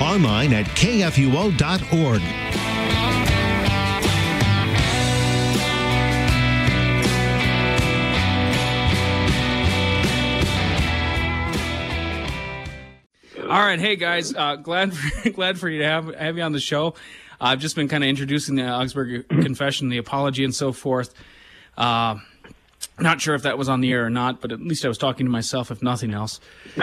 online at kfuo.org. All right, hey guys, uh, glad for, glad for you to have have you on the show. I've just been kind of introducing the Augsburg Confession, the apology, and so forth. Uh, not sure if that was on the air or not, but at least I was talking to myself, if nothing else.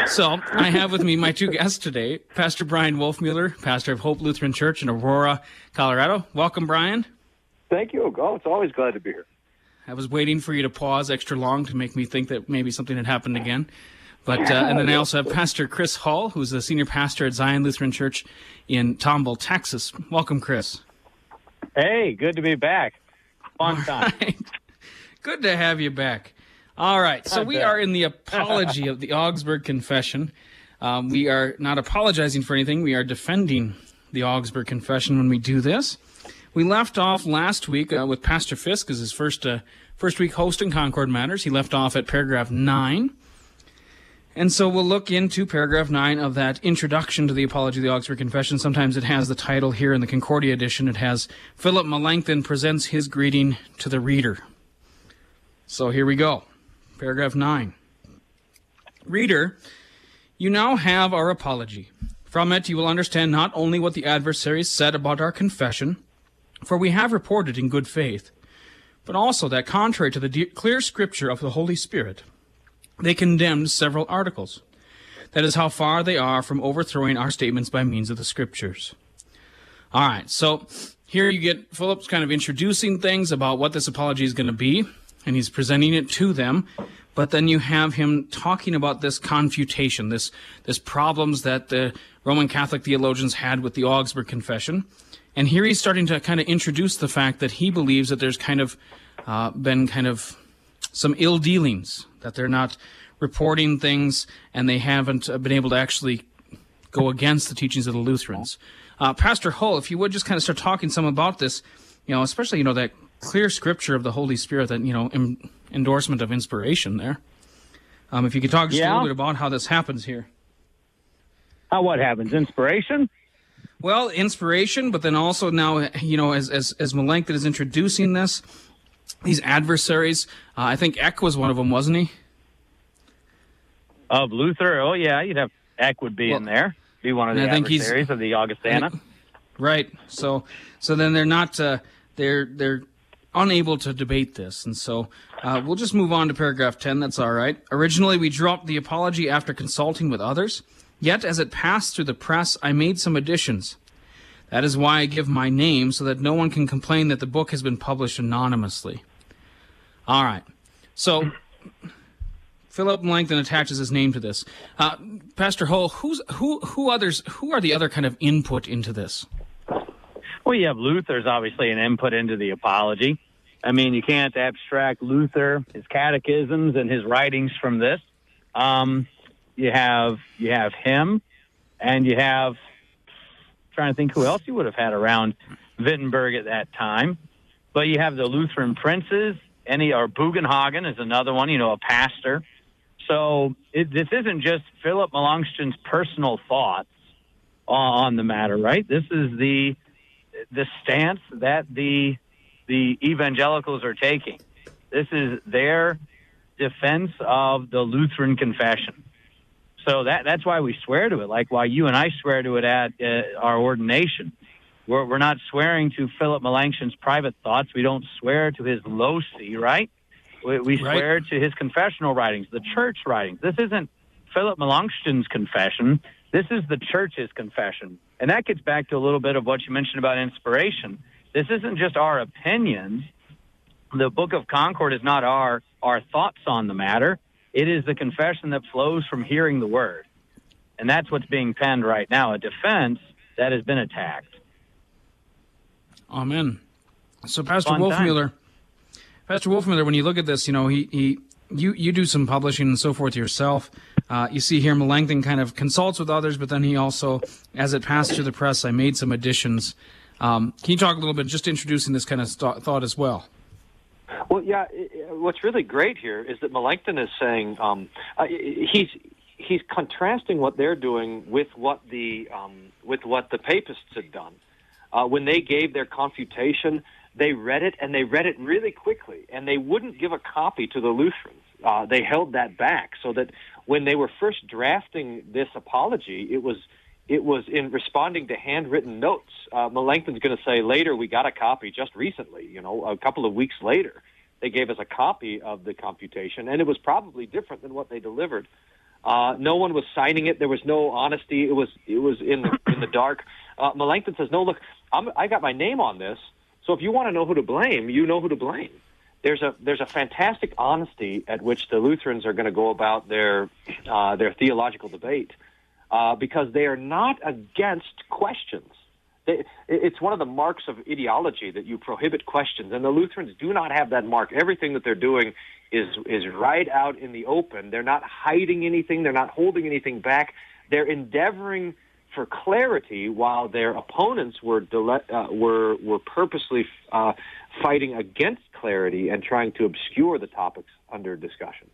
So I have with me my two guests today, Pastor Brian Wolfmueller, pastor of Hope Lutheran Church in Aurora, Colorado. Welcome, Brian. Thank you. Oh, it's always glad to be here. I was waiting for you to pause extra long to make me think that maybe something had happened again. But uh, and then I also have Pastor Chris Hull, who's the senior pastor at Zion Lutheran Church in Tomball, Texas. Welcome, Chris. Hey, good to be back. Fun time. Right. Good to have you back. All right, so we are in the apology of the Augsburg Confession. Um, we are not apologizing for anything. We are defending the Augsburg Confession when we do this. We left off last week uh, with Pastor Fisk as his first uh, first week hosting Concord Matters. He left off at paragraph nine. And so we'll look into paragraph 9 of that introduction to the Apology of the Augsburg Confession. Sometimes it has the title here in the Concordia edition. It has Philip Melanchthon presents his greeting to the reader. So here we go. Paragraph 9. Reader, you now have our apology. From it, you will understand not only what the adversaries said about our confession, for we have reported in good faith, but also that contrary to the de- clear scripture of the Holy Spirit, they condemned several articles. That is how far they are from overthrowing our statements by means of the scriptures. All right, so here you get Philip's kind of introducing things about what this apology is going to be, and he's presenting it to them. But then you have him talking about this confutation, this this problems that the Roman Catholic theologians had with the Augsburg Confession. And here he's starting to kind of introduce the fact that he believes that there's kind of uh, been kind of some ill dealings, that they're not reporting things and they haven't uh, been able to actually go against the teachings of the Lutherans. Uh, Pastor Hull, if you would just kind of start talking some about this, you know, especially, you know, that clear scripture of the Holy Spirit, that, you know, em- endorsement of inspiration there. Um, if you could talk just a little bit about how this happens here. How what happens? Inspiration? Well, inspiration, but then also now, you know, as as as Melanchthon is introducing this, these adversaries. Uh, I think Eck was one of them, wasn't he? Of Luther? Oh, yeah, you'd have Eck would be Well, in there. Be one of the I think he's- adversaries of the Augustana. Right. So so then they're not uh, they're they're unable to debate this, and so uh, we'll just move on to paragraph ten. That's all right. Originally, we dropped the apology after consulting with others. Yet, as it passed through the press, I made some additions. That is why I give my name, so that no one can complain that the book has been published anonymously. All right. So Philip Melanchthon attaches his name to this. Uh, Pastor Hull, who's who? Who others? Who are the other kind of input into this? Well, you have Luther's obviously an input into the apology. I mean, you can't abstract Luther, his catechisms, and his writings from this. Um, you have you have him, and you have trying to think who else you would have had around Wittenberg at that time. But you have the Lutheran princes. Any or Bugenhagen is another one. You know, a pastor. So it, this isn't just Philip Melanchthon's personal thoughts on the matter, right? This is the the stance that the the evangelicals are taking. This is their defense of the Lutheran confession. So that that's why we swear to it, like why you and I swear to it at uh, our ordination. We're, we're not swearing to Philip Melanchthon's private thoughts. We don't swear to his loci, right? We, we Right. swear to his confessional writings, the church writings. This isn't Philip Melanchthon's confession. This is the church's confession. And that gets back to a little bit of what you mentioned about inspiration. This isn't just our opinions. The Book of Concord is not our, our thoughts on the matter. It is the confession that flows from hearing the word. And that's what's being penned right now a defense that has been attacked. Amen. So, Pastor Fun Wolfmueller, Pastor Wolfmueller, when you look at this, you know, he, he you, you do some publishing and so forth yourself. Uh, you see here Melanchthon kind of consults with others, but then he also, as it passed through the press, I made some additions. Um, can you talk a little bit, just introducing this kind of st- thought as well? Well, yeah. What's really great here is that Melanchthon is saying um, uh, he's he's contrasting what they're doing with what the um, with what the papists had done uh, when they gave their confutation. They read it and they read it really quickly, and they wouldn't give a copy to the Lutherans. Uh, they held that back so that when they were first drafting this apology, it was it was in responding to handwritten notes. Uh, Melanchthon's going to say later we got a copy just recently. You know, a couple of weeks later, they gave us a copy of the confutation, and it was probably different than what they delivered. Uh, no one was signing it. There was no honesty. It was it was in the, in the dark. Uh, Melanchthon says, "No, look, I'm, I got my name on this. So if you want to know who to blame, you know who to blame." There's a there's a fantastic honesty at which the Lutherans are going to go about their uh, their theological debate uh, because they are not against questions. They, it's one of the marks of ideology that you prohibit questions, and the Lutherans do not have that mark. Everything that they're doing is is right out in the open. They're not hiding anything. They're not holding anything back. They're endeavoring for clarity, while their opponents were dele- uh, were were purposely uh, fighting against clarity and trying to obscure the topics under discussion.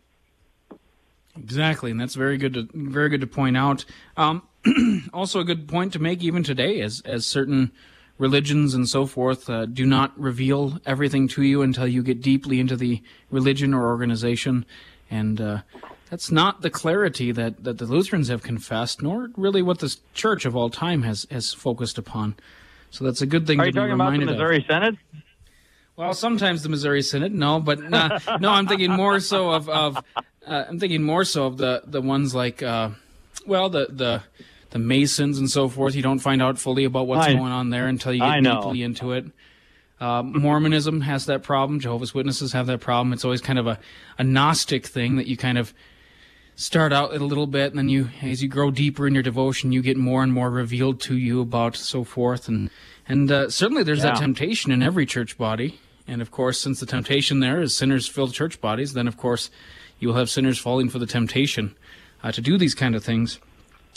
Exactly, and that's very good to very good to point out. Um, also, a good point to make even today, as as certain religions and so forth uh, do not reveal everything to you until you get deeply into the religion or organization, and uh, that's not the clarity that, that the Lutherans have confessed, nor really what the Church of all time has has focused upon. So that's a good thing Are to you talking about the Missouri of. Synod? Well, sometimes the Missouri Synod, no, but uh, no, I'm thinking more so of, of uh, I'm thinking more so of the the ones like, uh, well, the the the Masons and so forth. You don't find out fully about what's I- going on there until you get deeply into it. Uh, Mormonism has that problem. Jehovah's Witnesses have that problem. It's always kind of a, a Gnostic thing that you kind of start out a little bit, and then you, as you grow deeper in your devotion, you get more and more revealed to you about so forth. And and uh, certainly there's that temptation in every church body. And of course, since the temptation there is sinners filled church bodies, then of course you will have sinners falling for the temptation uh, to do these kind of things.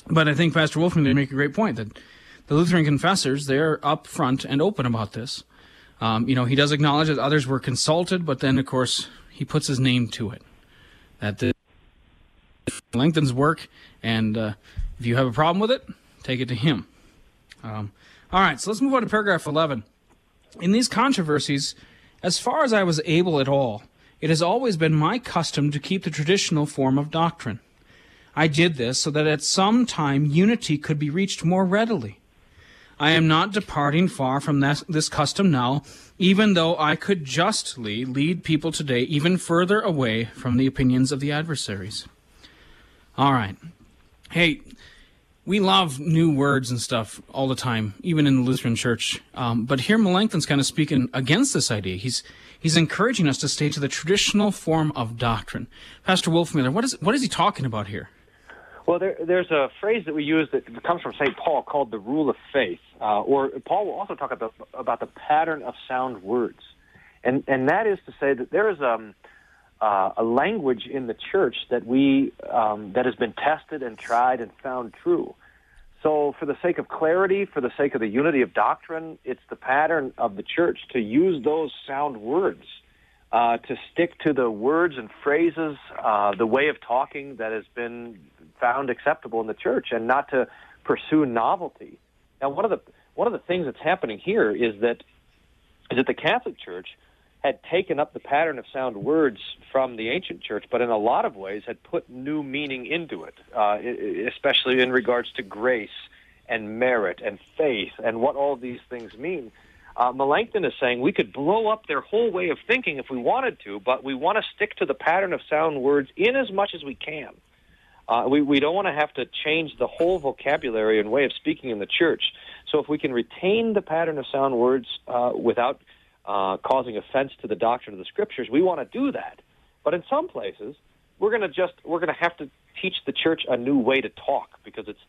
But I think Pastor Wolfman did make a great point that the Lutheran confessors they're upfront and open about this. Um, you know, he does acknowledge that others were consulted, but then of course he puts his name to it. That the Langton's work, and uh, if you have a problem with it, take it to him. Um, all right, so let's move on to paragraph 11. In these controversies, as far as I was able at all, it has always been my custom to keep the traditional form of doctrine. I did this so that at some time unity could be reached more readily. I am not departing far from this, custom now, even though I could justly lead people today even further away from the opinions of the adversaries. All right. Hey, we love new words and stuff all the time, even in the Lutheran Church. Um, but here, Melanchthon's kind of speaking against this idea. He's he's encouraging us to stay to the traditional form of doctrine. Pastor Wolfmueller, what is what is he talking about here? Well, there, there's a phrase that we use that comes from St. Paul called the rule of faith, uh, or Paul will also talk about, about the pattern of sound words. And, and that is to say that there is um, uh, a language in the church that, we, um, that has been tested and tried and found true. So, for the sake of clarity, for the sake of the unity of doctrine, it's the pattern of the church to use those sound words uh, to stick to the words and phrases, uh, the way of talking that has been found acceptable in the church, and not to pursue novelty. Now, one of the one of the things that's happening here is that is that the Catholic Church had taken up the pattern of sound words from the ancient church, but in a lot of ways had put new meaning into it, uh, especially in regards to grace and merit and faith and what all these things mean. Uh, Melanchthon is saying we could blow up their whole way of thinking if we wanted to, but we want to stick to the pattern of sound words in as much as we can. Uh, we, we don't want to have to change the whole vocabulary and way of speaking in the church. So if we can retain the pattern of sound words uh, without uh, causing offense to the doctrine of the scriptures, we want to do that. But in some places, we're going to just we're going to have to teach the church a new way to talk because it's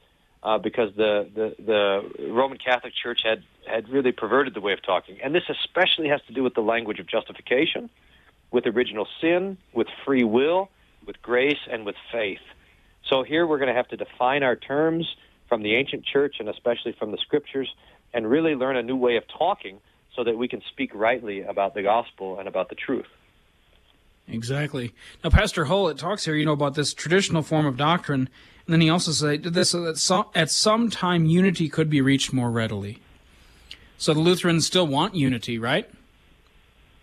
uh, because the, the the Roman Catholic Church had had really perverted the way of talking, and this especially has to do with the language of justification, with original sin, with free will, with grace, and with faith. So here we're going to have to define our terms from the ancient church and especially from the scriptures, and really learn a new way of talking so that we can speak rightly about the gospel and about the truth. Exactly. Now, Pastor Hull, it talks here, you know, about this traditional form of doctrine, and then he also said this that some, at some time unity could be reached more readily. So the Lutherans still want unity, right?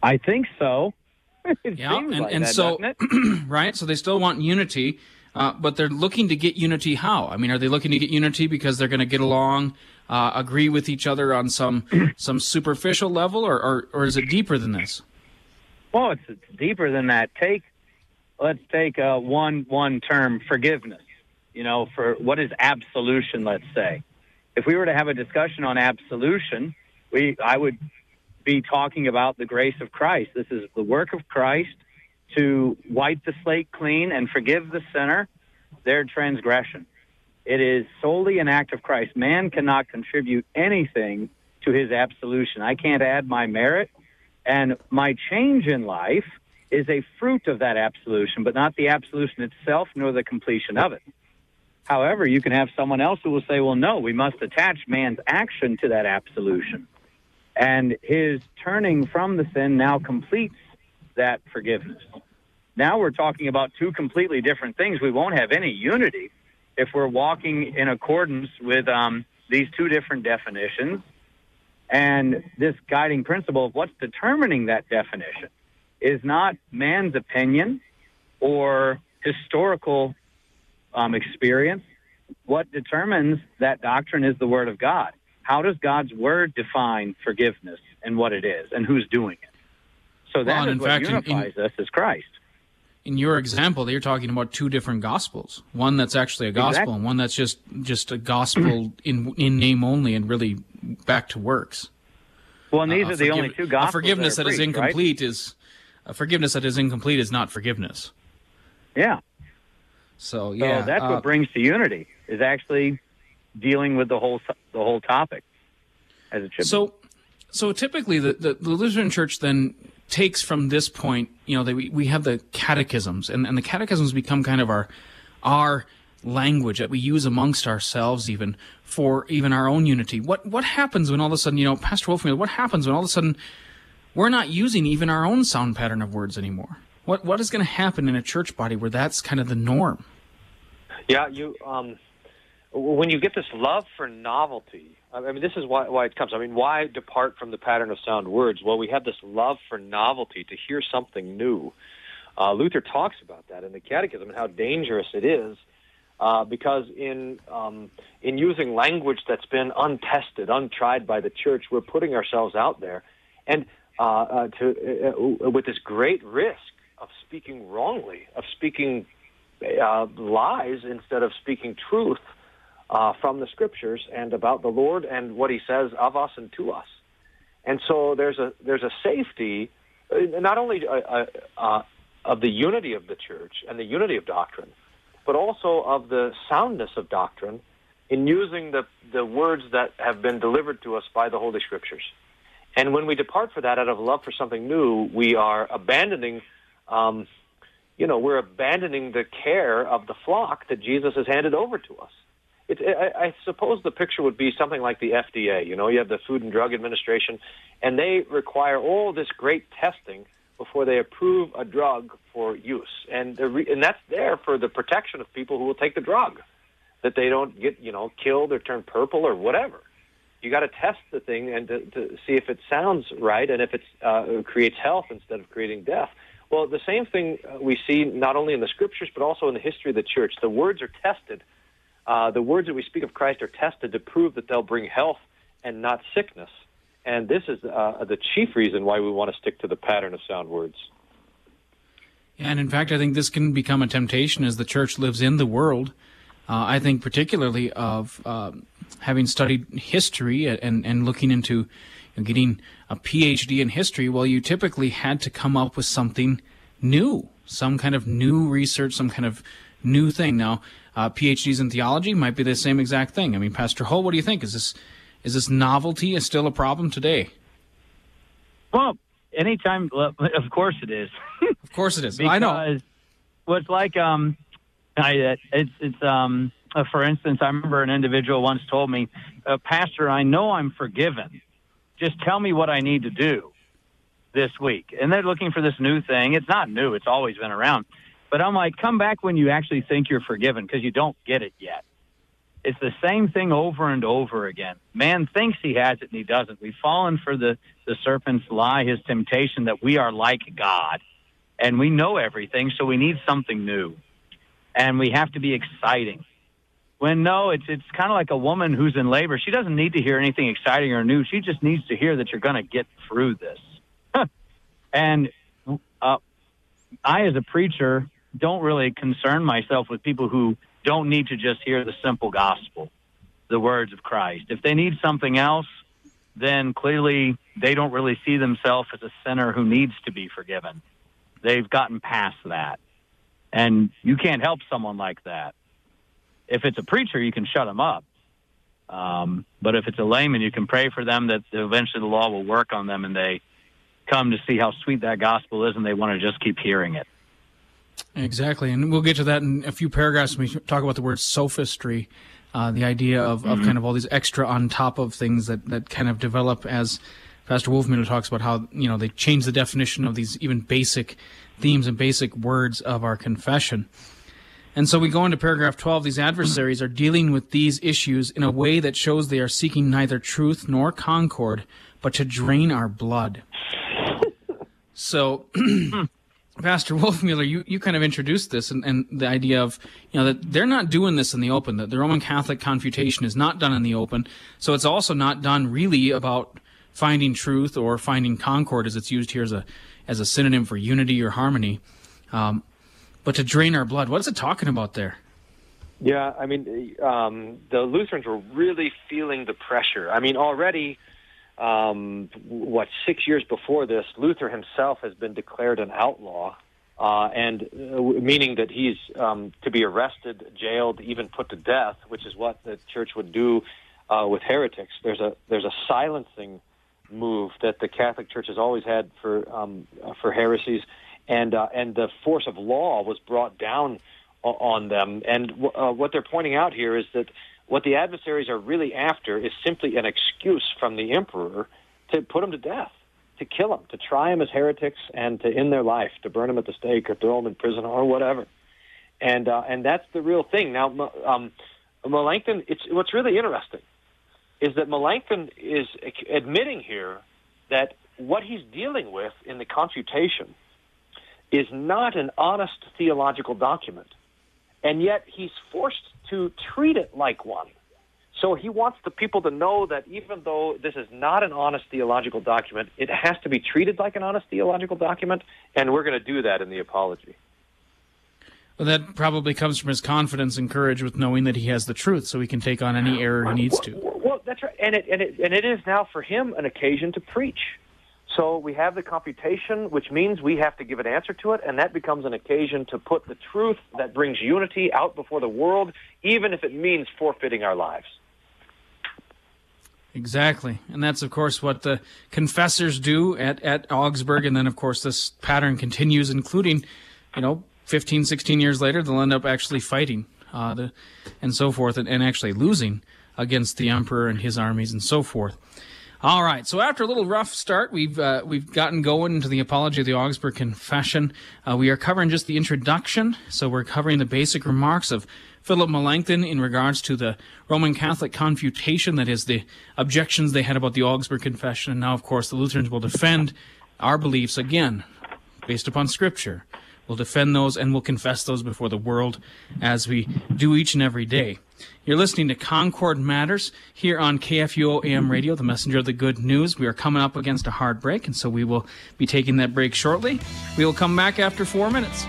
I think so. yeah, and, like and that, so right, so they still want unity, uh, but they're looking to get unity. How? I mean, are they looking to get unity because they're going to get along, uh, agree with each other on some some superficial level, or, or or is it deeper than this? Well, it's, it's deeper than that. Take let's take uh, one one term forgiveness. You know, for what is absolution? Let's say, if we were to have a discussion on absolution, we I would be talking about the grace of Christ. This is the work of Christ to wipe the slate clean and forgive the sinner their transgression. It is solely an act of Christ. Man cannot contribute anything to his absolution. I can't add my merit. And my change in life is a fruit of that absolution, but not the absolution itself nor the completion of it. However, you can have someone else who will say, well, no, we must attach man's action to that absolution. And his turning from the sin now completes that forgiveness. Now we're talking about two completely different things. We won't have any unity if we're walking in accordance with um, these two different definitions and this guiding principle of what's determining that definition is not man's opinion or historical um, experience. What determines that doctrine is the Word of God. How does God's Word define forgiveness and what it is and who's doing it? So that well, is what fact, unifies in, us as Christ. In your example, you're talking about two different gospels. One that's actually a gospel, exactly. and one that's just just a gospel in in name only, and really back to works. Well, and these uh, are the only two gospels. forgiveness that, that is incomplete right? is a forgiveness that is incomplete is not forgiveness. Yeah. So yeah, so that's uh, what brings to unity is actually dealing with the whole the whole topic as it should. So, be. so typically the, the, the Lutheran Church then takes from this point, you know, we, we have the catechisms, and, and the catechisms become kind of our our language that we use amongst ourselves even for even our own unity. What what happens when all of a sudden, you know, Pastor Wolfmueller, what happens when all of a sudden we're not using even our own sound pattern of words anymore? What what is going to happen in a church body where that's kind of the norm? Yeah, you um when you get this love for novelty, I mean, this is why, why it comes. I mean, why depart from the pattern of sound words? Well, we have this love for novelty, to hear something new. Uh, Luther talks about that in the Catechism and how dangerous it is uh, because in um, in using language that's been untested, untried by the church, we're putting ourselves out there, and uh, uh, to uh, with this great risk of speaking wrongly, of speaking uh, lies instead of speaking truth uh, from the scriptures and about the Lord and what He says of us and to us. And so there's a there's a safety, not only of the unity of the church and the unity of doctrine but also of the soundness of doctrine in using the, the words that have been delivered to us by the Holy Scriptures. And when we depart for that out of love for something new, we are abandoning, um, you know, we're abandoning the care of the flock that Jesus has handed over to us. It, I, I suppose the picture would be something like the FDA. You know, you have the Food and Drug Administration, and they require all this great testing before they approve a drug for use, and re- and that's there for the protection of people who will take the drug, that they don't get you know killed or turn purple or whatever. You got to test the thing and to, to see if it sounds right and if it uh, creates health instead of creating death. Well, the same thing we see not only in the scriptures but also in the history of the church. The words are tested. Uh, the words that we speak of Christ are tested to prove that they'll bring health and not sickness. And this is uh, the chief reason why we want to stick to the pattern of sound words. And in fact, I think this can become a temptation as the church lives in the world. Uh, I think particularly of uh, having studied history and, and looking into you know, getting a PhD in history. Well, you typically had to come up with something new, some kind of new research, some kind of new thing. Now, uh, PhDs in theology might be the same exact thing. I mean, Pastor Hull, what do you think? Is this is this novelty is still a problem today? Well, anytime, of course it is. of course it is. I know. Well, it's like um, I, it's it's um, uh, for instance, I remember an individual once told me, uh, "Pastor, I know I'm forgiven. Just tell me what I need to do this week." And they're looking for this new thing. It's not new; it's always been around. But I'm like, come back when you actually think you're forgiven because you don't get it yet. It's the same thing over and over again. Man thinks he has it and he doesn't. We've fallen for the, the serpent's lie, his temptation that we are like God and we know everything, so we need something new. And we have to be exciting. When no, it's it's kind of like a woman who's in labor. She doesn't need to hear anything exciting or new. She just needs to hear that you're going to get through this. and uh, I, as a preacher, don't really concern myself with people who don't need to just hear the simple gospel, the words of Christ. If they need something else, then clearly they don't really see themselves as a sinner who needs to be forgiven. They've gotten past that. And you can't help someone like that. If it's a preacher, you can shut them up. Um, but if it's a layman, you can pray for them that eventually the law will work on them and they come to see how sweet that gospel is and they want to just keep hearing it. Exactly, and we'll get to that in a few paragraphs when we talk about the word sophistry, uh, the idea of, of mm-hmm. kind of all these extra on top of things that, that kind of develop as Pastor Wolfmueller talks about how you know they change the definition of these even basic themes and basic words of our confession. And so we go into paragraph 12. These adversaries are dealing with these issues in a way that shows they are seeking neither truth nor concord, but to drain our blood. So Pastor Wolfmueller, you, you kind of introduced this and, and the idea of, you know, that they're not doing this in the open, that the Roman Catholic confutation is not done in the open. So it's also not done really about finding truth or finding concord as it's used here as a, as a synonym for unity or harmony. Um, but to drain our blood, what is it talking about there? Yeah, I mean, um, the Lutherans were really feeling the pressure. I mean, already um, what six years before this, Luther himself has been declared an outlaw, uh, and uh, meaning that he's um, to be arrested, jailed, even put to death, which is what the church would do uh, with heretics. There's a there's a silencing move that the Catholic Church has always had for um, for heresies, and uh, and the force of law was brought down on them. And uh, what they're pointing out here is that what the adversaries are really after is simply an excuse from the emperor to put them to death, to kill them, to try them as heretics, and to end their life, to burn them at the stake or throw them in prison or whatever. And uh, and that's the real thing. Now, um, Melanchthon, it's what's really interesting is that Melanchthon is admitting here that what he's dealing with in the confutation is not an honest theological document, and yet he's forced to treat it like one. So he wants the people to know that even though this is not an honest theological document, it has to be treated like an honest theological document, and we're going to do that in the apology. Well, that probably comes from his confidence and courage with knowing that he has the truth, so he can take on any error he needs to. Well, well that's right, and it, and it and it is now for him an occasion to preach. So we have the confutation, which means we have to give an answer to it, and that becomes an occasion to put the truth that brings unity out before the world, even if it means forfeiting our lives. Exactly. And that's, of course, what the confessors do at, at Augsburg. And then, of course, this pattern continues, including, you know, 15, 16 years later, they'll end up actually fighting uh, the, and so forth, and, and actually losing against the emperor and his armies and so forth. All right. So after a little rough start, we've uh, we've gotten going into the apology of the Augsburg Confession. Uh, we are covering just the introduction, so we're covering the basic remarks of Philip Melanchthon in regards to the Roman Catholic confutation, that is the objections they had about the Augsburg Confession. And now, of course, the Lutherans will defend our beliefs again, based upon Scripture. We'll defend those and we'll confess those before the world as we do each and every day. You're listening to Concord Matters here on KFUO AM Radio, the messenger of the good news. We are coming up against a hard break, and so we will be taking that break shortly. We will come back after four minutes.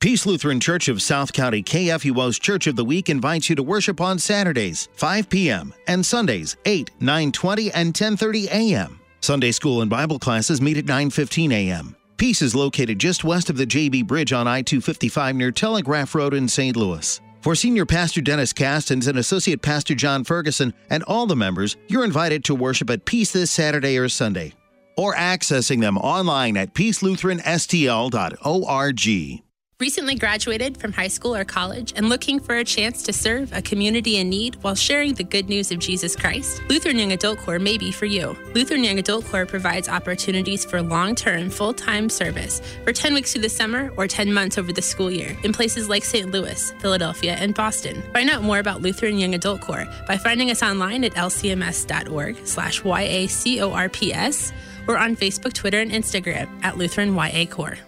Peace Lutheran Church of South County KFUO's Church of the Week invites you to worship on Saturdays, 5 p.m., and Sundays, 8, 9:20, and 10:30 a.m. Sunday school and Bible classes meet at 9:15 a.m. Peace is located just west of the JB Bridge on I-255 near Telegraph Road in St. Louis. For Senior Pastor Dennis Castens and Associate Pastor John Ferguson and all the members, you're invited to worship at Peace this Saturday or Sunday, or accessing them online at peacelutheranstl.org. Recently graduated from high school or college and looking for a chance to serve a community in need while sharing the good news of Jesus Christ? Lutheran Young Adult Corps may be for you. Lutheran Young Adult Corps provides opportunities for long term, full time service for 10 weeks through the summer or 10 months over the school year in places like St. Louis, Philadelphia, and Boston. Find out more about Lutheran Young Adult Corps by finding us online at lcms.org slash YACORPS or on Facebook, Twitter, and Instagram at Lutheran YA Corps.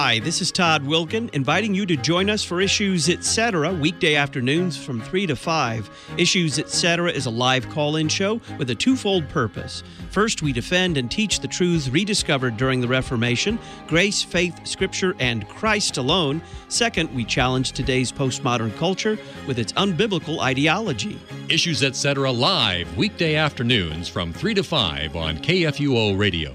Hi, this is Todd Wilken, inviting you to join us for Issues Etc. weekday afternoons from 3 to 5. Issues Etc. is a live call in show with a twofold purpose. First, we defend and teach the truths rediscovered during the Reformation grace, faith, scripture, and Christ alone. Second, we challenge today's postmodern culture with its unbiblical ideology. Issues Etc. live weekday afternoons from 3 to 5 on KFUO Radio.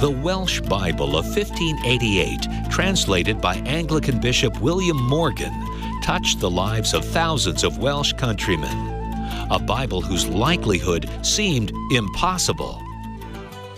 The Welsh Bible of 1588, translated by Anglican Bishop William Morgan, touched the lives of thousands of Welsh countrymen. A Bible whose likelihood seemed impossible.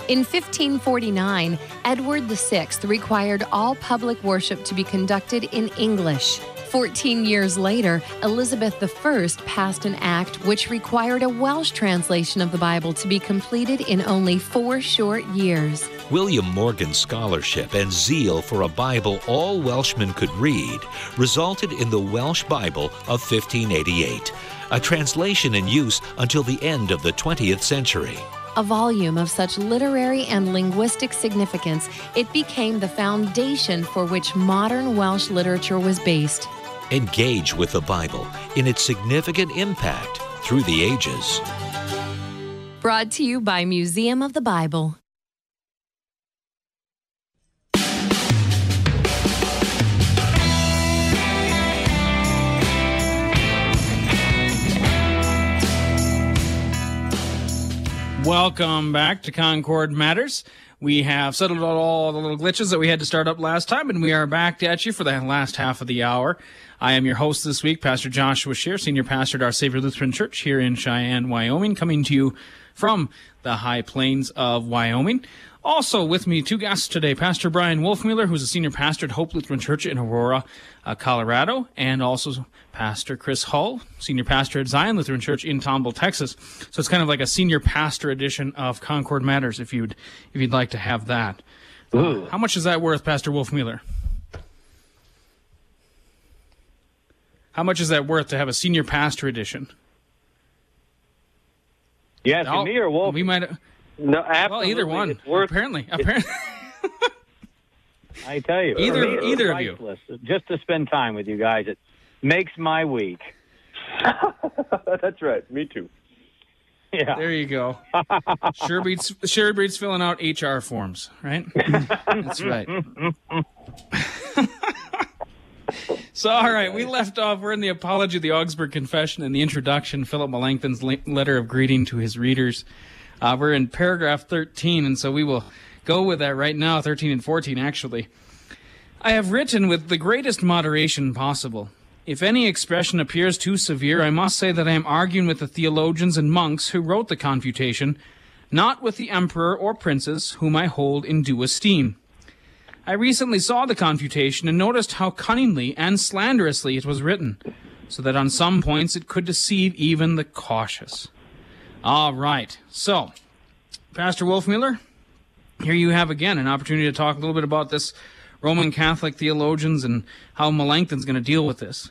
In 1549, Edward VI required all public worship to be conducted in English. 14 years later, Elizabeth I passed an act which required a Welsh translation of the Bible to be completed in only four short years. William Morgan's scholarship and zeal for a Bible all Welshmen could read resulted in the Welsh Bible of 1588, a translation in use until the end of the 20th century. A volume of such literary and linguistic significance, it became the foundation for which modern Welsh literature was based. Engage with the Bible in its significant impact through the ages. Brought to you by Museum of the Bible. Welcome back to Concord Matters. We have settled out all the little glitches that we had to start up last time, and we are back at you for the last half of the hour. I am your host this week, Pastor Joshua Scheer, Senior Pastor at Our Savior Lutheran Church here in Cheyenne, Wyoming, coming to you from the high plains of Wyoming. Also with me, two guests today, Pastor Brian Wolfmueller, who's a senior pastor at Hope Lutheran Church in Aurora, uh, Colorado, and also Pastor Chris Hull, senior pastor at Zion Lutheran Church in Tomball, Texas. So it's kind of like a senior pastor edition of Concord Matters, if you'd if you'd like to have that. Uh, how much is that worth, Pastor Wolfmueller? How much is that worth to have a senior pastor edition? You asking Oh, me or Wolf? We might. No, Well, either one. Worth, apparently, apparently. I tell you, Either- for me, either of you. Just to spend time with you guys, it makes my week. That's right. Me too. Yeah. There you go. Sure beats sure beats filling out HR forms, right? That's right. so, all right, we left off. We're in the apology the Augsburg Confession and the introduction, Philip Melanchthon's le- letter of greeting to his readers. Uh, we're in paragraph 13, and so we will go with that right now, 13 and 14, actually. I have written with the greatest moderation possible. If any expression appears too severe, I must say that I am arguing with the theologians and monks who wrote the Confutation, not with the emperor or princes whom I hold in due esteem. I recently saw the Confutation and noticed how cunningly and slanderously it was written, so that on some points it could deceive even the cautious. All right, so, Pastor Wolfmueller, here you have again an opportunity to talk a little bit about this Roman Catholic theologians and how Melanchthon's going to deal with this.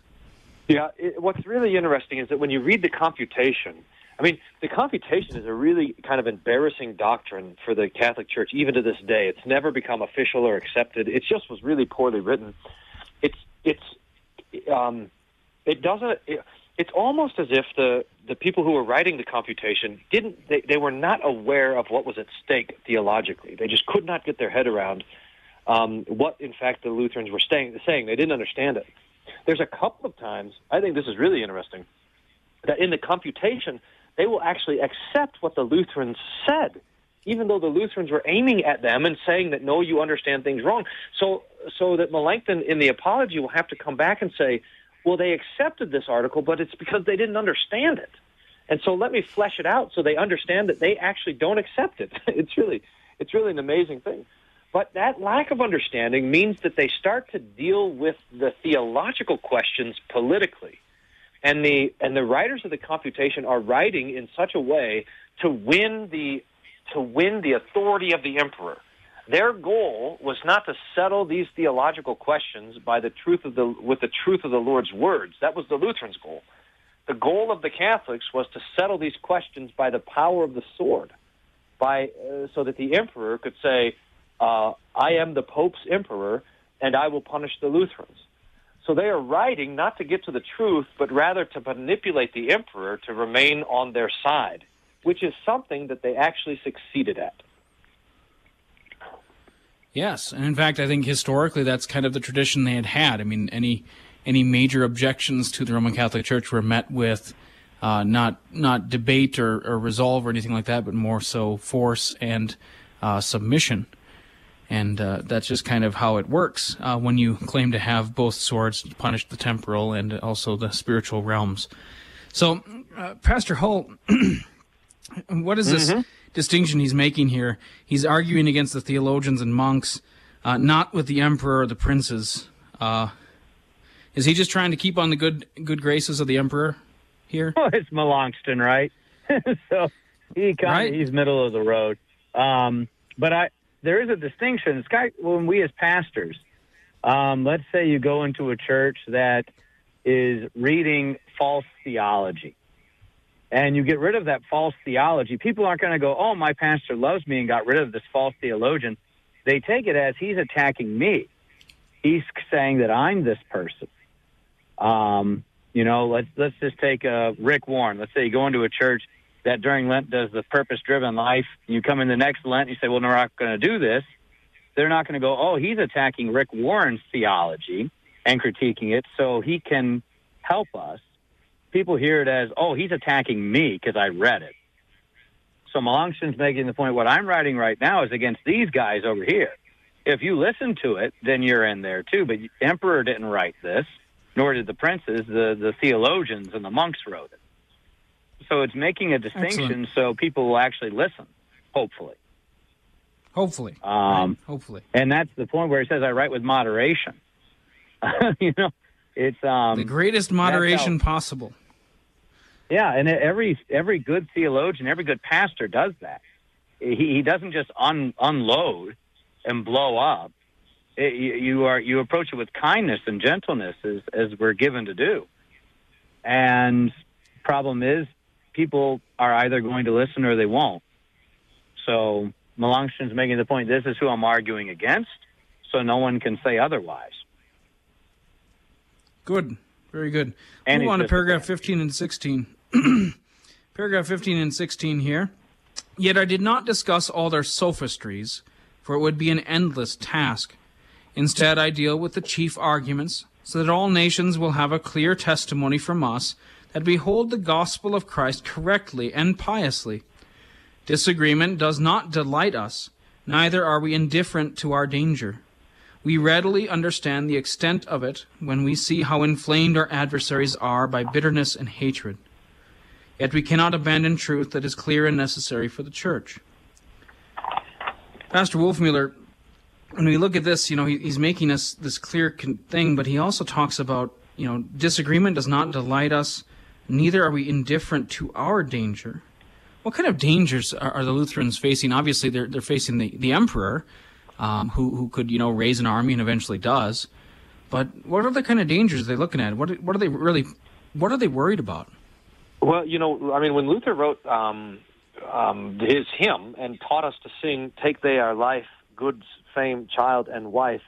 Yeah, it, what's really interesting is that when you read the confutation, I mean, the confutation is a really kind of embarrassing doctrine for the Catholic Church, even to this day. It's never become official or accepted. It just was really poorly written. It's it's um, it doesn't. It's almost as if the the people who were writing the confutation didn't they, they were not aware of what was at stake theologically. They just could not get their head around um, what, in fact, the Lutherans were saying. Saying they didn't understand it. There's a couple of times I think this is really interesting that in the confutation they will actually accept what the Lutherans said, even though the Lutherans were aiming at them and saying that no, you understand things wrong. So so that Melanchthon in the apology will have to come back and say, well, they accepted this article, but it's because they didn't understand it. And so let me flesh it out so they understand that they actually don't accept it. it's really it's really an amazing thing. But that lack of understanding means that they start to deal with the theological questions politically. And the and the writers of the confutation are writing in such a way to win the to win the authority of the emperor. Their goal was not to settle these theological questions by the truth of the with the truth of the Lord's words. That was the Lutherans' goal. The goal of the Catholics was to settle these questions by the power of the sword, by uh, so that the emperor could say, uh, "I am the Pope's emperor, and I will punish the Lutherans." So they are writing not to get to the truth, but rather to manipulate the emperor to remain on their side, which is something that they actually succeeded at. Yes, and in fact, I think historically that's kind of the tradition they had had. I mean, any any major objections to the Roman Catholic Church were met with uh, not not debate or, or, resolve or anything like that, but more so force and uh, submission. And uh, that's just kind of how it works uh, when you claim to have both swords to punish the temporal and also the spiritual realms. So, uh, Pastor Hull, what is this? Distinction he's making here. He's arguing against the theologians and monks, uh, not with the emperor or the princes. Uh, is he just trying to keep on the good good graces of the emperor here? Well, it's Melanchthon, right? so he kind right? he's middle of the road. Um, but I there is a distinction. It's got, when we as pastors, um, let's say you go into a church that is reading false theology and you get rid of that false theology, people aren't going to go, oh, my pastor loves me and got rid of this false theologian. They take it as he's attacking me. He's saying that I'm this person. Um, you know, let's let's just take uh, Rick Warren. Let's say you go into a church that during Lent does the purpose-driven life. You come in the next Lent, and you say, "Well, we're not going to do this." They're not going to go, "Oh, he's attacking Rick Warren's theology and critiquing it, so he can help us." People hear it as, oh, he's attacking me because I read it. So Melanchthon's making the point what I'm writing right now is against these guys over here. If you listen to it, then you're in there too. But Emperor didn't write this, nor did the princes. The, the theologians and the monks wrote it. So it's making a distinction Excellent. so people will actually listen, hopefully. Hopefully. Um, right. Hopefully. And that's the point where he says, I write with moderation. you know, it's um, the greatest moderation possible. Yeah, and every every good theologian, every good pastor does that. He, he doesn't just un, unload and blow up. It, you, you are you approach it with kindness and gentleness, as as we're given to do. And problem is, people are either going to listen or they won't. So Melanchthon's making the point: this is who I'm arguing against, so no one can say otherwise. Good, very good. And Move on to paragraph 15 and 16. Paragraph 15 and 16 here. Yet I did not discuss all their sophistries, for it would be an endless task. Instead, I deal with the chief arguments, so that all nations will have a clear testimony from us that we hold the gospel of Christ correctly and piously. Disagreement does not delight us, neither are we indifferent to our danger. We readily understand the extent of it when we see how inflamed our adversaries are by bitterness and hatred. Yet we cannot abandon truth that is clear and necessary for the church. Pastor Wolfmueller, when we look at this, you know, he, he's making us this clear con- thing, but he also talks about, you know, disagreement does not delight us, neither are we indifferent to our danger. what kind of dangers are, are the Lutherans facing? Obviously, they're they're facing the the emperor, um, who who could you know raise an army and eventually does. But what are the kind of dangers they're looking at? What what are they really? What are they worried about? Well, you know, I mean, when Luther wrote um, um, his hymn and taught us to sing, "Take they our life, goods, fame, child, and wife,"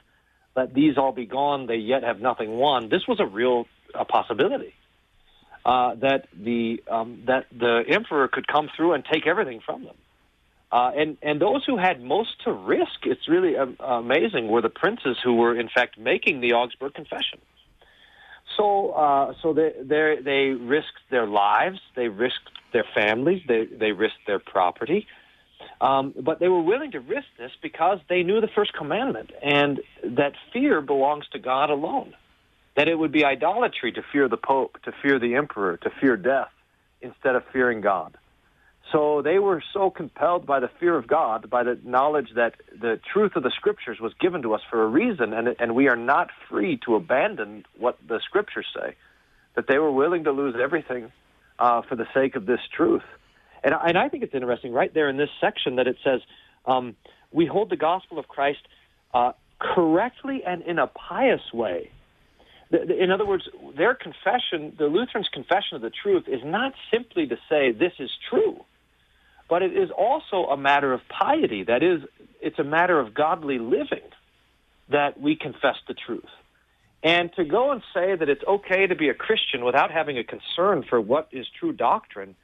let these all be gone, they yet have nothing won. This was a real a possibility uh, that the um, that the emperor could come through and take everything from them. Uh, and and those who had most to risk, it's really um, amazing, were the princes who were in fact making the Augsburg Confession. So uh, so they they risked their lives, they risked their families, they they risked their property. Um, but they were willing to risk this because they knew the first commandment and that fear belongs to God alone that it would be idolatry to fear the Pope, to fear the Emperor, to fear death, instead of fearing God. So they were so compelled by the fear of God, by the knowledge that the truth of the Scriptures was given to us for a reason, and, and we are not free to abandon what the Scriptures say, that they were willing to lose everything uh, for the sake of this truth. And, and I think it's interesting right there in this section that it says, um, we hold the gospel of Christ uh, correctly and in a pious way in other words, their confession, the Lutherans' confession of the truth, is not simply to say this is true, but it is also a matter of piety. That is, it's a matter of godly living that we confess the truth. And to go and say that it's okay to be a Christian without having a concern for what is true doctrine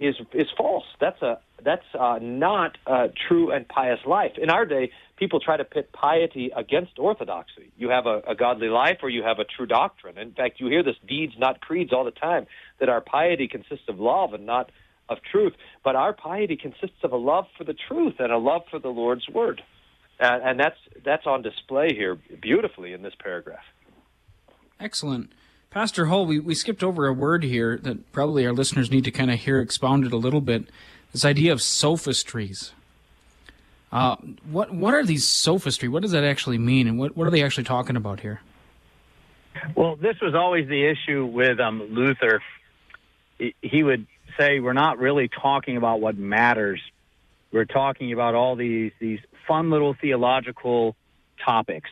is is false. That's a that's uh, not a true and pious life. In our day, people try to pit piety against orthodoxy. You have a, a godly life, or you have a true doctrine. In fact, you hear this deeds, not creeds, all the time. That our piety consists of love and not of truth. But our piety consists of a love for the truth and a love for the Lord's word, uh, and that's that's on display here beautifully in this paragraph. Excellent. Pastor Hull, we, we skipped over a word here that probably our listeners need to kind of hear expounded a little bit. This idea of sophistries. Uh, what what are these sophistry? What does that actually mean, and what, what are they actually talking about here? Well, this was always the issue with um, Luther. He would say, "We're not really talking about what matters. We're talking about all these these fun little theological topics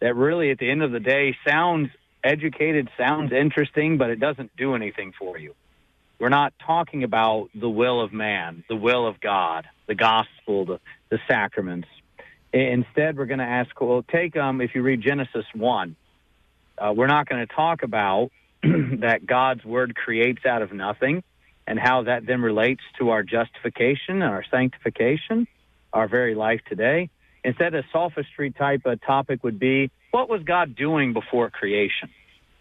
that really, at the end of the day, sounds educated, sounds interesting, but it doesn't do anything for you. We're not talking about the will of man, the will of God, the gospel, the, the sacraments. Instead, we're going to ask, well, take, um, if you read Genesis 1, uh, we're not going to talk about that God's word creates out of nothing and how that then relates to our justification and our sanctification, our very life today. Instead, a sophistry type of topic would be what was God doing before creation?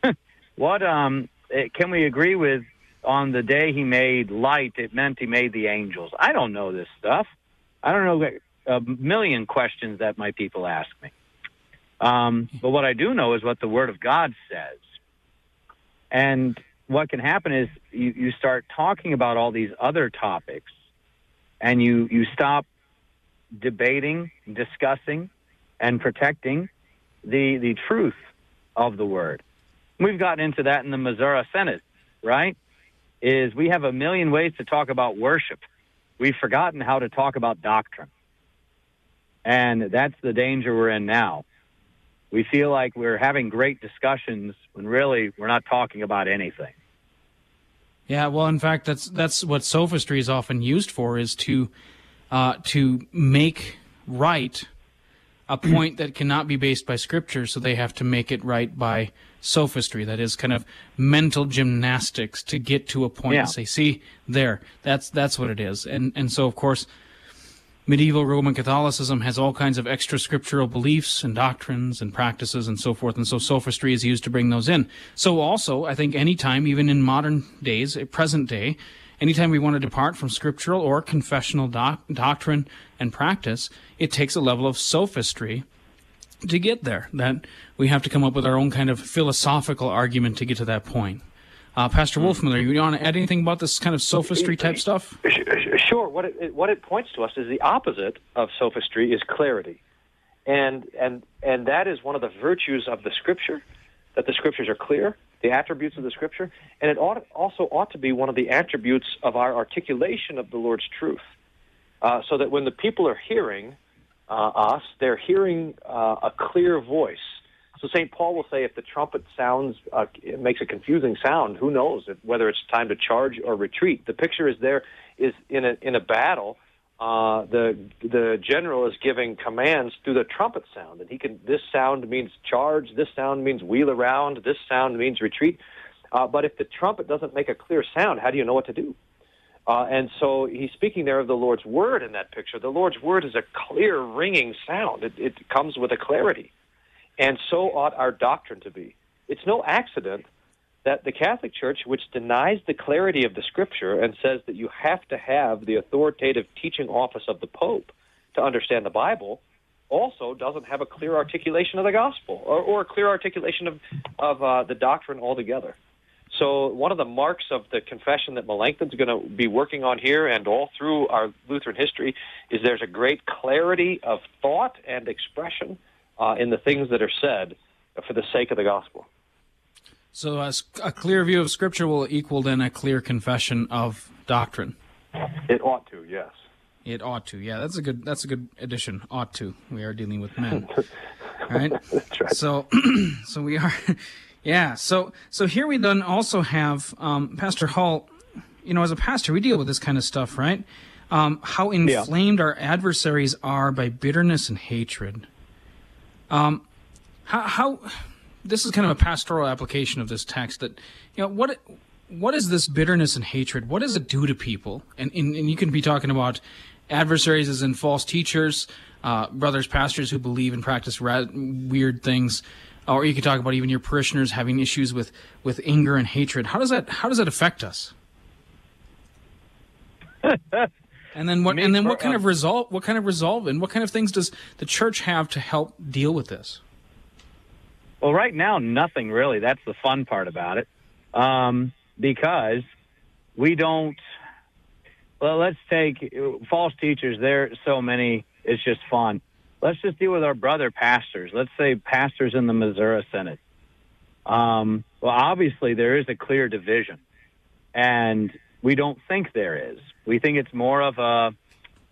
what um, eh, can we agree with on the day he made light? It meant he made the angels. I don't know this stuff. I don't know a million questions that my people ask me. Um, but what I do know is what the Word of God says. And what can happen is you, you start talking about all these other topics and you, you stop debating, discussing, and protecting the the truth of the word. We've gotten into that in the Missouri Synod, right? Is we have a million ways to talk about worship. We've forgotten how to talk about doctrine. And that's the danger we're in now. We feel like we're having great discussions when really we're not talking about anything. Yeah, well, in fact, that's that's what sophistry is often used for is to uh, to make right a point that cannot be based by scripture, so they have to make it right by sophistry. That is kind of mental gymnastics to get to a point yeah. and say, "See, there, that's that's what it is." And and so, of course, medieval Roman Catholicism has all kinds of extra scriptural beliefs and doctrines and practices and so forth, and so sophistry is used to bring those in. So, also, I think anytime, even in modern days, eh, present day, anytime we want to depart from scriptural or confessional doc- doctrine and practice, it takes a level of sophistry to get there. That we have to come up with our own kind of philosophical argument to get to that point. Uh, Pastor. Wolfmueller, you want to add anything about this kind of sophistry type stuff? Sure. What it, what it points to us is the opposite of sophistry is clarity, and and and that is one of the virtues of the Scripture, that the Scriptures are clear the attributes of the Scripture, and it ought, also ought to be one of the attributes of our articulation of the Lord's truth, uh, so that when the people are hearing uh, us, they're hearing uh, a clear voice. So St. Paul will say if the trumpet sounds, uh, it makes a confusing sound, who knows if, whether it's time to charge or retreat. The picture is there is in a, in a battle, uh, the the general is giving commands through the trumpet sound, and he can. This sound means charge. This sound means wheel around. This sound means retreat. Uh, but if the trumpet doesn't make a clear sound, how do you know what to do? Uh, and so he's speaking there of the Lord's word in that picture. The Lord's word is a clear, ringing sound. It, it comes with a clarity, and so ought our doctrine to be. It's no accident that the Catholic Church, which denies the clarity of the Scripture and says that you have to have the authoritative teaching office of the Pope to understand the Bible, also doesn't have a clear articulation of the gospel or, or a clear articulation of, of uh, the doctrine altogether. So, one of the marks of the confession that Melanchthon's going to be working on here and all through our Lutheran history is there's a great clarity of thought and expression uh, in the things that are said for the sake of the gospel. So a, a clear view of Scripture will equal then a clear confession of doctrine. It ought to, yes. It ought to, yeah. That's a good. That's a good addition. Ought to. We are dealing with men, right? right? So, so we are, yeah. So, so here we then also have um, Pastor Hull. You know, as a pastor, we deal with this kind of stuff, right? Um, how inflamed yeah. our adversaries are by bitterness and hatred. Um, how, how this is kind of a pastoral application of this text that you know what what is this bitterness and hatred? What does it do to people? And and, and you can be talking about adversaries as in false teachers uh, brothers pastors who believe and practice ra- weird things or you could talk about even your parishioners having issues with with anger and hatred. How does that how does that affect us and then what and then what kind of resolve what kind of resolve and what kind of things does the church have to help deal with this well, right now, nothing really. That's the fun part about it. Um, because we don't. Well, let's take false teachers. There are so many. It's just fun. Let's just deal with our brother pastors. Let's say pastors in the Missouri Synod. Um, well, obviously, there is a clear division. And we don't think there is. We think it's more of a,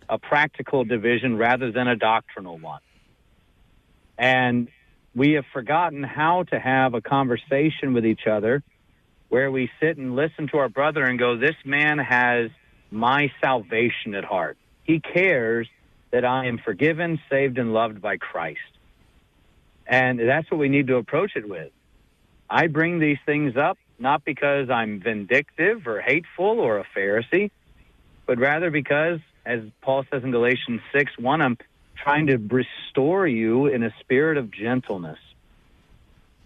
a practical division rather than a doctrinal one. And we have forgotten how to have a conversation with each other where we sit and listen to our brother and go, This man has my salvation at heart. He cares that I am forgiven, saved, and loved by Christ. And that's what we need to approach it with. I bring these things up not because I'm vindictive or hateful or a Pharisee, but rather because, as Paul says in Galatians 6 1, I'm trying to restore you in a spirit of gentleness.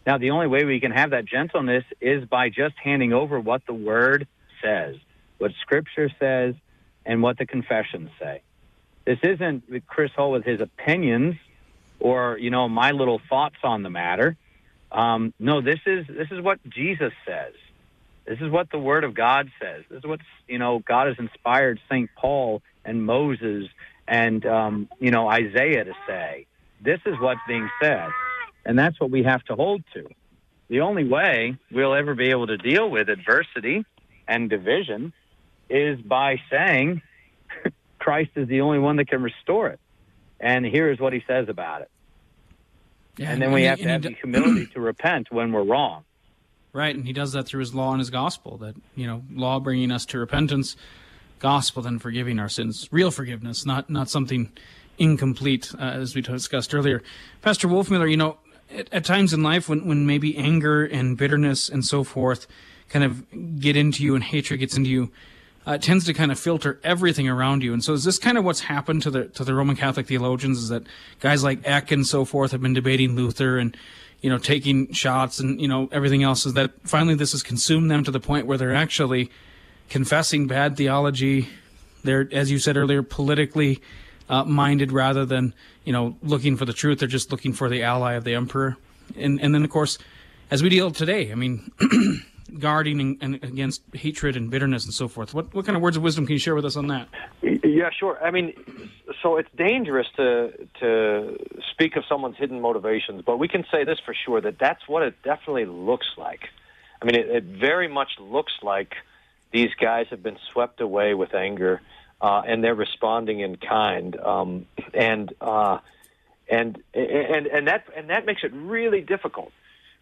Now, the only way we can have that gentleness is by just handing over what the Word says, what Scripture says, and what the confessions say. This isn't Chris Hull with his opinions or you know my little thoughts on the matter. Um, no, this is this is what Jesus says. This is what the Word of God says. This is what you know God has inspired Saint Paul and Moses and um, you know Isaiah to say. This is what's being said, and that's what we have to hold to. The only way we'll ever be able to deal with adversity and division is by saying Christ is the only one that can restore it. And here is what he says about it. Yeah, and then we have to have the humility to repent when we're wrong. Right, and he does that through his law and his gospel. That you know, law bringing us to repentance, gospel then forgiving our sins, real forgiveness, not not something incomplete, uh, as we discussed earlier. Pastor Wolfmueller, you know, at, at, times in life when, when maybe anger and bitterness and so forth kind of get into you and hatred gets into you, uh, tends to kind of filter everything around you. And so is this kind of what's happened to the to the Roman Catholic theologians? Is that guys like Eck and so forth have been debating Luther and you know taking shots and you know everything else? Is that finally this has consumed them to the point where they're actually confessing bad theology. They're, as you said earlier, politically uh, minded rather than you know looking for the truth. They're just looking for the ally of the emperor. And and then of course, as we deal today, I mean, guarding and, against hatred and bitterness and so forth. What what kind of words of wisdom can you share with us on that? Yeah, sure. I mean, so it's dangerous to to speak of someone's hidden motivations, but we can say this for sure that that's what it definitely looks like I mean, it, it very much looks like these guys have been swept away with anger, uh, and they're responding in kind. Um, and uh, and and and that and that makes it really difficult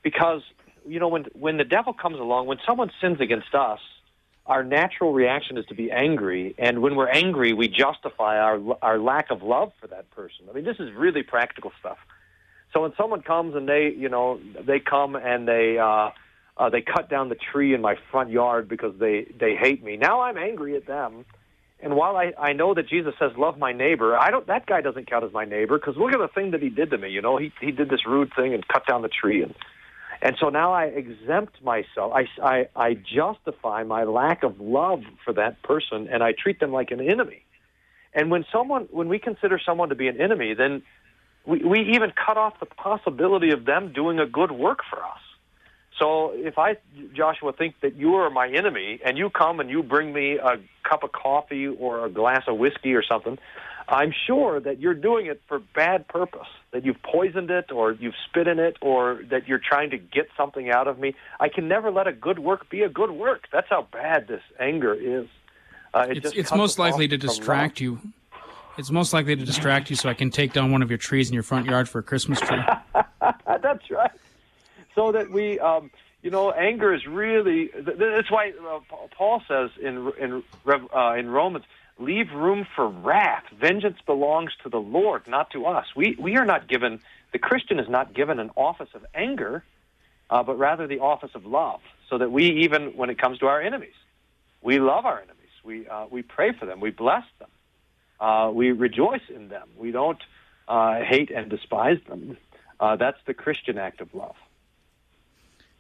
because you know when when the devil comes along, when someone sins against us, our natural reaction is to be angry, and when we're angry, we justify our our lack of love for that person. I mean, this is really practical stuff. So when someone comes and they, you know, they come and they uh, uh, they cut down the tree in my front yard because they they hate me. Now I'm angry at them. And while I, I know that Jesus says love my neighbor, I don't. That guy doesn't count as my neighbor because look at the thing that he did to me. You know, he he did this rude thing and cut down the tree, and and so now I exempt myself. I I, I justify my lack of love for that person, and I treat them like an enemy. And when someone, when we consider someone to be an enemy, then we, we even cut off the possibility of them doing a good work for us. So if I, Joshua, think that you are my enemy and you come and you bring me a cup of coffee or a glass of whiskey or something, I'm sure that you're doing it for bad purpose, that you've poisoned it or you've spit in it or that you're trying to get something out of me. I can never let a good work be a good work. That's how bad this anger is. Uh, it it's, it's most likely to distract you it's most likely to distract you so I can take down one of your trees in your front yard for a Christmas tree. That's right. So that we, um, you know, anger is really. That's why uh, Paul says in in uh, in Romans, leave room for wrath. Vengeance belongs to the Lord, not to us. We we are not given. The Christian is not given an office of anger, uh, but rather the office of love. So that we, even when it comes to our enemies, we love our enemies. We uh, we pray for them. We bless them uh, we rejoice in them. We don't uh, hate and despise them. Uh, that's the Christian act of love.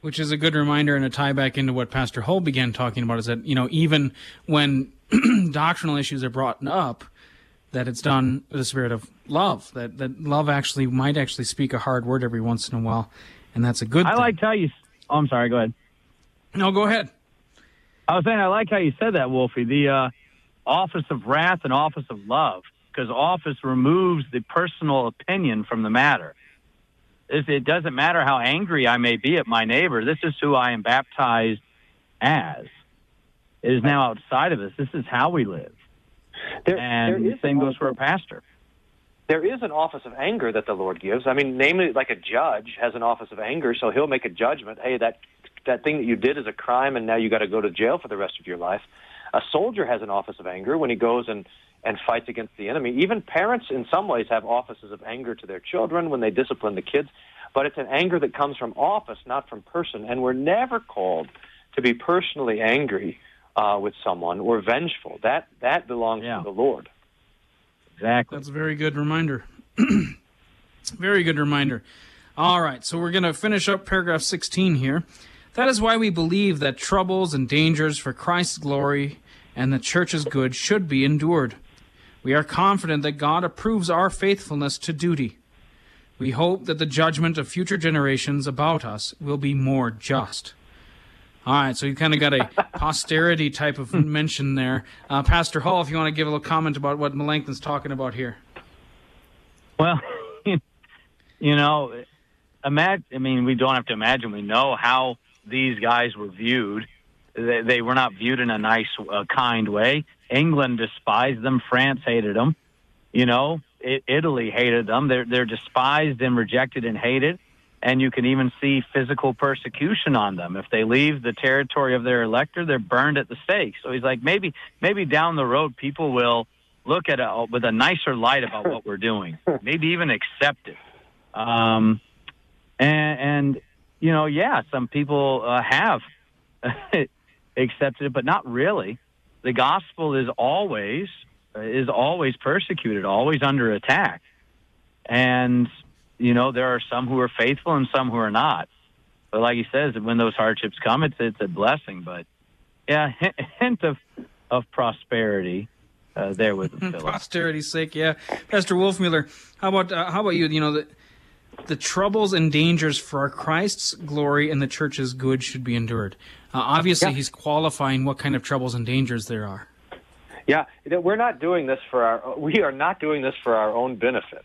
Which is a good reminder and a tie back into what Pastor Hull began talking about is that, you know, even when doctrinal issues are brought up, that it's done with a spirit of love, that, that love actually might actually speak a hard word every once in a while. And that's a good I thing. like how you. Oh, I'm sorry. Go ahead. No, go ahead. I was saying I like how you said that, Wolfie. The uh, office of wrath and office of love because office removes the personal opinion from the matter. It doesn't matter how angry I may be at my neighbor. This is who I am baptized as. It is now outside of us. This is how we live. There, and the same goes for a pastor. There is an office of anger that the Lord gives. I mean, namely, like a judge has an office of anger, so he'll make a judgment. Hey, that that thing that you did is a crime, and now you got to go to jail for the rest of your life. A soldier has an office of anger when he goes and, and fights against the enemy. Even parents, in some ways, have offices of anger to their children when they discipline the kids. But it's an anger that comes from office, not from person. And we're never called to be personally angry uh, with someone or vengeful. That that belongs yeah. to the Lord. Exactly. That's a very good reminder. very good reminder. All right, so we're going to finish up paragraph 16 here. That is why we believe that troubles and dangers for Christ's glory and the church's good should be endured. We are confident that God approves our faithfulness to duty. We hope that the judgment of future generations about us will be more just. All right, so you kind of got a posterity type of mention there. Uh, Pastor Hull, if you want to give a little comment about what Melanchthon's talking about here. Well, you know, imagine, I mean, we don't have to imagine, we know how these guys were viewed. They, they were not viewed in a nice, uh, kind way. England despised them. France hated them. You know, it, Italy hated them. They're they're despised and rejected and hated. And you can even see physical persecution on them. If they leave the territory of their elector, they're burned at the stake. So he's like, maybe maybe down the road, people will look at it with a nicer light about what we're doing. Maybe even accept it. Um, and, and you know, yeah, some people uh, have accepted it, but not really. The gospel is always is always persecuted, always under attack, and you know there are some who are faithful and some who are not. But like he says, when those hardships come, it's it's a blessing. But yeah, hint of of prosperity uh, there with Philip. Posterity's sake, yeah. Pastor Wolfmueller, how about uh, how about you? You know the the troubles and dangers for our Christ's glory and the church's good should be endured. Uh, obviously, yeah. he's qualifying what kind of troubles and dangers there are. Yeah, we're not doing this for our. We are not doing this for our own benefit.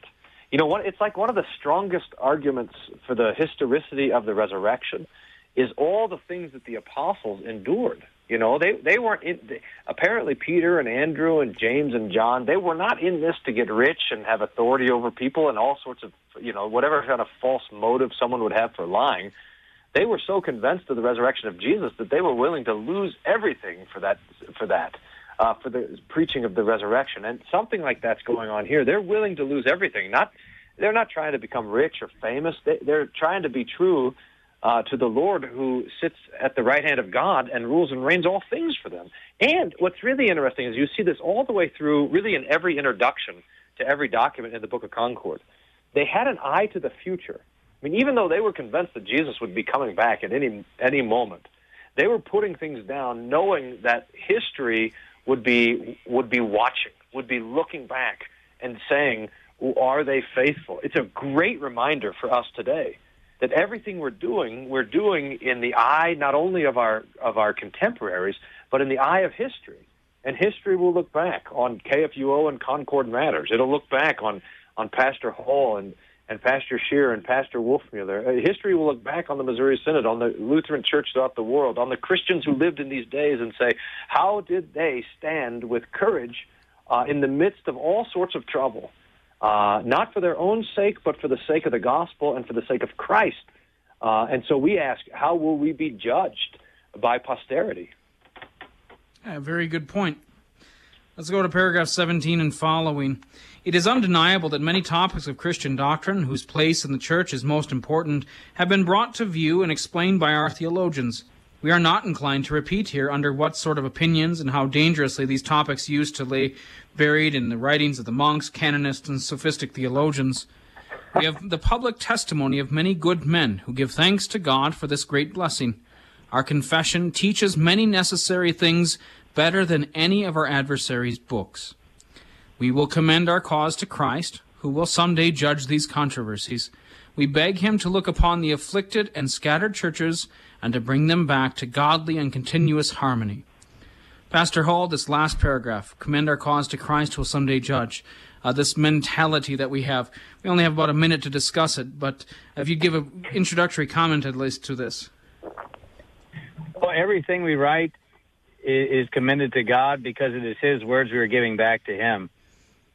You know, what, it's like one of the strongest arguments for the historicity of the resurrection is all the things that the apostles endured. You know, they they weren't in. They, apparently, Peter and Andrew and James and John they were not in this to get rich and have authority over people and all sorts of you know whatever kind of false motive someone would have for lying. They were so convinced of the resurrection of Jesus that they were willing to lose everything for that for that. Uh, for the preaching of the resurrection, and something like that's going on here. They're willing to lose everything. Not, they're not trying to become rich or famous. They, they're trying to be true uh, to the Lord who sits at the right hand of God and rules and reigns all things for them. And what's really interesting is you see this all the way through, really in every introduction to every document in the Book of Concord. They had an eye to the future. I mean, even though they were convinced that Jesus would be coming back at any any moment, they were putting things down, knowing that history would be would be watching, would be looking back and saying, "Are they faithful?" It's a great reminder for us today that everything we're doing, we're doing in the eye not only of our of our contemporaries, but in the eye of history. And history will look back on KFUO and Concord Matters. It'll look back on on Pastor Hull and and Pastor Scheer and Pastor Wolfmueller. Uh, history will look back on the Missouri Synod, on the Lutheran Church throughout the world, on the Christians who lived in these days, and say, how did they stand with courage uh, in the midst of all sorts of trouble? uh, not for their own sake, but for the sake of the gospel and for the sake of Christ. Uh, and so we ask, how will we be judged by posterity? Yeah, very good point. Let's go to paragraph 17 and following. It is undeniable that many topics of Christian doctrine, whose place in the church is most important, have been brought to view and explained by our theologians. We are not inclined to repeat here under what sort of opinions and how dangerously these topics used to lay buried in the writings of the monks, canonists, and sophistic theologians. We have the public testimony of many good men who give thanks to God for this great blessing. Our confession teaches many necessary things better than any of our adversaries' books. We will commend our cause to Christ, who will some day judge these controversies. We beg him to look upon the afflicted and scattered churches and to bring them back to godly and continuous harmony. Pastor Hull, this last paragraph, commend our cause to Christ who will someday judge. Uh, this mentality that we have. We only have about a minute to discuss it, but if you give an introductory comment at least to this. Well, everything we write is, commended to God because it is His words we are giving back to Him.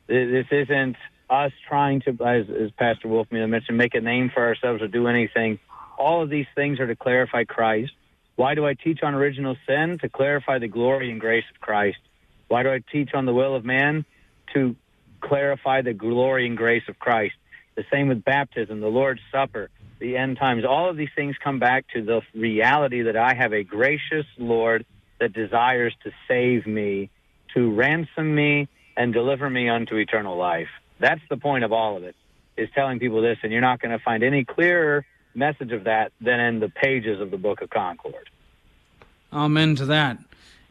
This isn't us trying to, as, as Pastor Wolf mentioned, make a name for ourselves or do anything. All of these things are to clarify Christ. Why do I teach on original sin? To clarify the glory and grace of Christ. Why do I teach on the will of man? To clarify the glory and grace of Christ. The same with baptism, the Lord's Supper, the end times. All of these things come back to the reality that I have a gracious Lord that desires to save me, to ransom me, and deliver me unto eternal life. That's the point of all of it, is telling people this, and you're not going to find any clearer message of that than in the pages of the Book of Concord. Amen to that.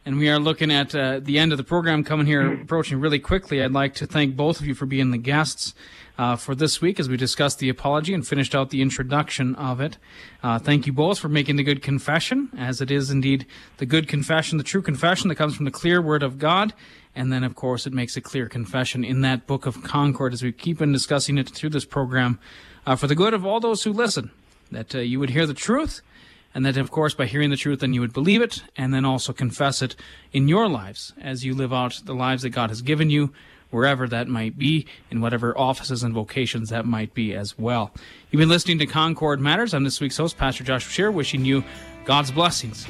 And we are looking at uh, the end of the program coming here, approaching really quickly. I'd like to thank both of you for being the guests uh, for this week as we discussed the apology and finished out the introduction of it. Uh, thank you both for making the good confession, as it is indeed the good confession, the true confession that comes from the clear word of God. And then, of course, it makes a clear confession in that book of Concord as we keep on discussing it through this program uh, for the good of all those who listen, that uh, you would hear the truth and that, of course, by hearing the truth, then you would believe it, and then also confess it in your lives as you live out the lives that God has given you, wherever that might be, in whatever offices and vocations that might be as well. You've been listening to Concord Matters. I'm this week's host, Pastor Joshua Scheer, wishing you God's blessings